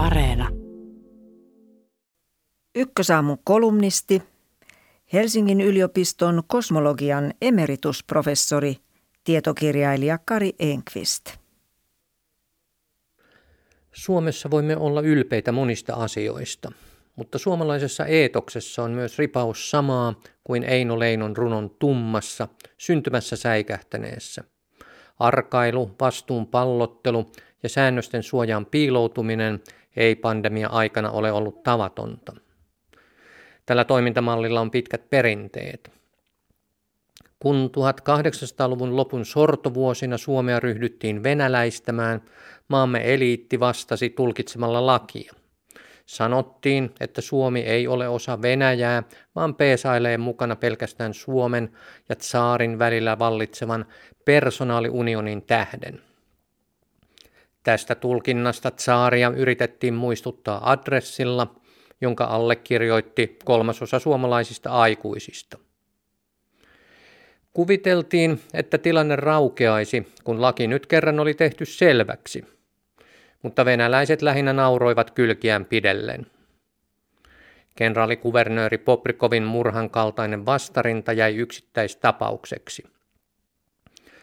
Areena. Ykkösaamun kolumnisti, Helsingin yliopiston kosmologian emeritusprofessori, tietokirjailija Kari Enqvist. Suomessa voimme olla ylpeitä monista asioista, mutta suomalaisessa eetoksessa on myös ripaus samaa kuin Eino Leinon runon tummassa, syntymässä säikähtäneessä. Arkailu, vastuun pallottelu ja säännösten suojaan piiloutuminen ei pandemia-aikana ole ollut tavatonta. Tällä toimintamallilla on pitkät perinteet. Kun 1800-luvun lopun sortovuosina Suomea ryhdyttiin venäläistämään, maamme eliitti vastasi tulkitsemalla lakia. Sanottiin, että Suomi ei ole osa Venäjää, vaan peesailee mukana pelkästään Suomen ja tsaarin välillä vallitsevan personaaliunionin tähden. Tästä tulkinnasta tsaaria yritettiin muistuttaa adressilla, jonka allekirjoitti kolmasosa suomalaisista aikuisista. Kuviteltiin, että tilanne raukeaisi, kun laki nyt kerran oli tehty selväksi, mutta venäläiset lähinnä nauroivat kylkiään pidellen. Kenraalikuvernööri Poprikovin murhan kaltainen vastarinta jäi yksittäistapaukseksi.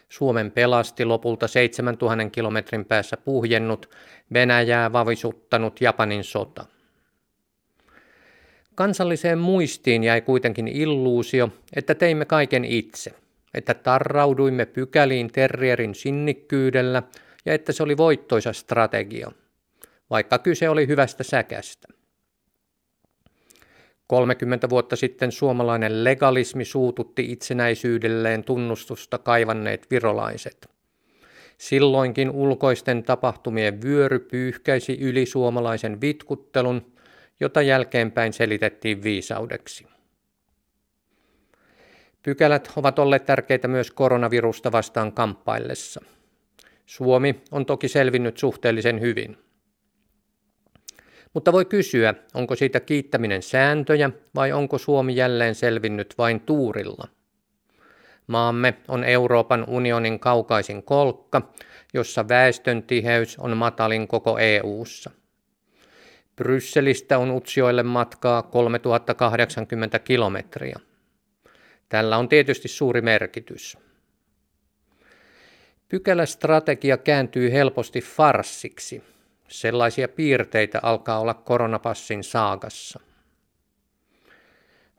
Suomen pelasti lopulta 7000 kilometrin päässä puhjennut, Venäjää vavisuttanut Japanin sota. Kansalliseen muistiin jäi kuitenkin illuusio, että teimme kaiken itse, että tarrauduimme pykäliin terrierin sinnikkyydellä ja että se oli voittoisa strategia, vaikka kyse oli hyvästä säkästä. 30 vuotta sitten suomalainen legalismi suututti itsenäisyydelleen tunnustusta kaivanneet virolaiset. Silloinkin ulkoisten tapahtumien vyöry pyyhkäisi yli suomalaisen vitkuttelun, jota jälkeenpäin selitettiin viisaudeksi. Pykälät ovat olleet tärkeitä myös koronavirusta vastaan kamppaillessa. Suomi on toki selvinnyt suhteellisen hyvin – mutta voi kysyä, onko siitä kiittäminen sääntöjä vai onko Suomi jälleen selvinnyt vain tuurilla? Maamme on Euroopan unionin kaukaisin kolkka, jossa väestön tiheys on matalin koko EU:ssa. Brysselistä on Utsioille matkaa 3080 kilometriä. Tällä on tietysti suuri merkitys. Pykälästrategia kääntyy helposti farssiksi – Sellaisia piirteitä alkaa olla koronapassin saagassa.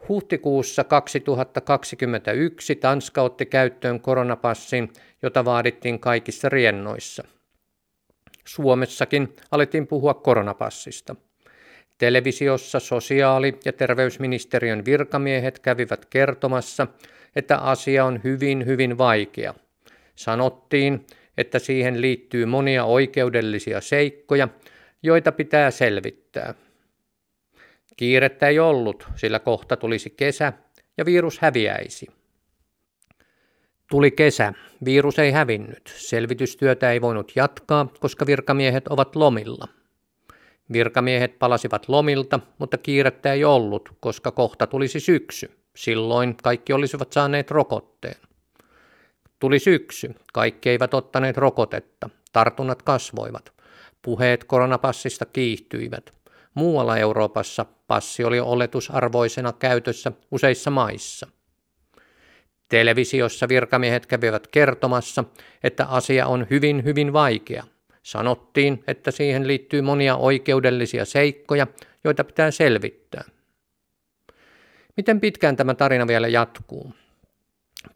Huhtikuussa 2021 Tanska otti käyttöön koronapassin, jota vaadittiin kaikissa riennoissa. Suomessakin alettiin puhua koronapassista. Televisiossa sosiaali- ja terveysministeriön virkamiehet kävivät kertomassa, että asia on hyvin, hyvin vaikea. Sanottiin, että siihen liittyy monia oikeudellisia seikkoja, joita pitää selvittää. Kiirettä ei ollut, sillä kohta tulisi kesä ja virus häviäisi. Tuli kesä, virus ei hävinnyt, selvitystyötä ei voinut jatkaa, koska virkamiehet ovat lomilla. Virkamiehet palasivat lomilta, mutta kiirettä ei ollut, koska kohta tulisi syksy. Silloin kaikki olisivat saaneet rokotteen. Tuli syksy, kaikki eivät ottaneet rokotetta, tartunnat kasvoivat, puheet koronapassista kiihtyivät. Muualla Euroopassa passi oli oletusarvoisena käytössä useissa maissa. Televisiossa virkamiehet kävivät kertomassa, että asia on hyvin hyvin vaikea. Sanottiin, että siihen liittyy monia oikeudellisia seikkoja, joita pitää selvittää. Miten pitkään tämä tarina vielä jatkuu?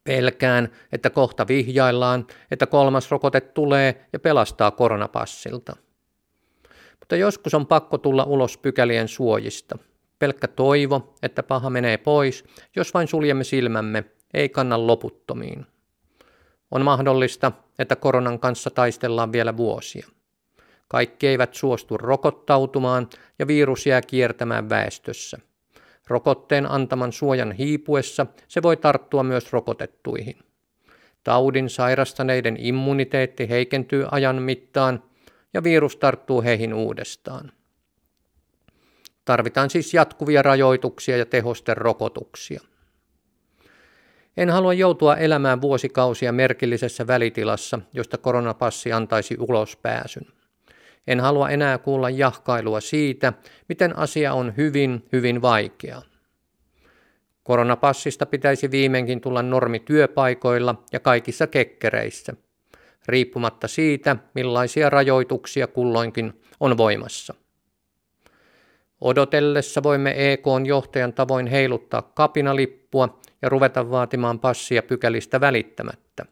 Pelkään, että kohta vihjaillaan, että kolmas rokote tulee ja pelastaa koronapassilta. Mutta joskus on pakko tulla ulos pykälien suojista. Pelkkä toivo, että paha menee pois, jos vain suljemme silmämme, ei kanna loputtomiin. On mahdollista, että koronan kanssa taistellaan vielä vuosia. Kaikki eivät suostu rokottautumaan ja virus jää kiertämään väestössä – Rokotteen antaman suojan hiipuessa se voi tarttua myös rokotettuihin. Taudin sairastaneiden immuniteetti heikentyy ajan mittaan ja virus tarttuu heihin uudestaan. Tarvitaan siis jatkuvia rajoituksia ja tehosten rokotuksia. En halua joutua elämään vuosikausia merkillisessä välitilassa, josta koronapassi antaisi ulospääsyn. En halua enää kuulla jahkailua siitä, miten asia on hyvin, hyvin vaikea. Koronapassista pitäisi viimeinkin tulla normi työpaikoilla ja kaikissa kekkereissä, riippumatta siitä, millaisia rajoituksia kulloinkin on voimassa. Odotellessa voimme EK johtajan tavoin heiluttaa kapinalippua ja ruveta vaatimaan passia pykälistä välittämättä.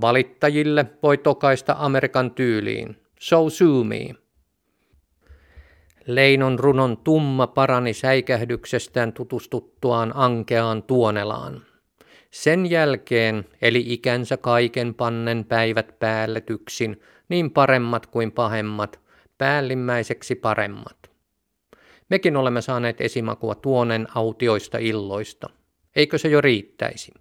Valittajille voi tokaista Amerikan tyyliin. So sue me. Leinon runon tumma parani säikähdyksestään tutustuttuaan ankeaan tuonelaan. Sen jälkeen eli ikänsä kaiken pannen päivät päälletyksin, niin paremmat kuin pahemmat, päällimmäiseksi paremmat. Mekin olemme saaneet esimakua tuonen autioista illoista. Eikö se jo riittäisi?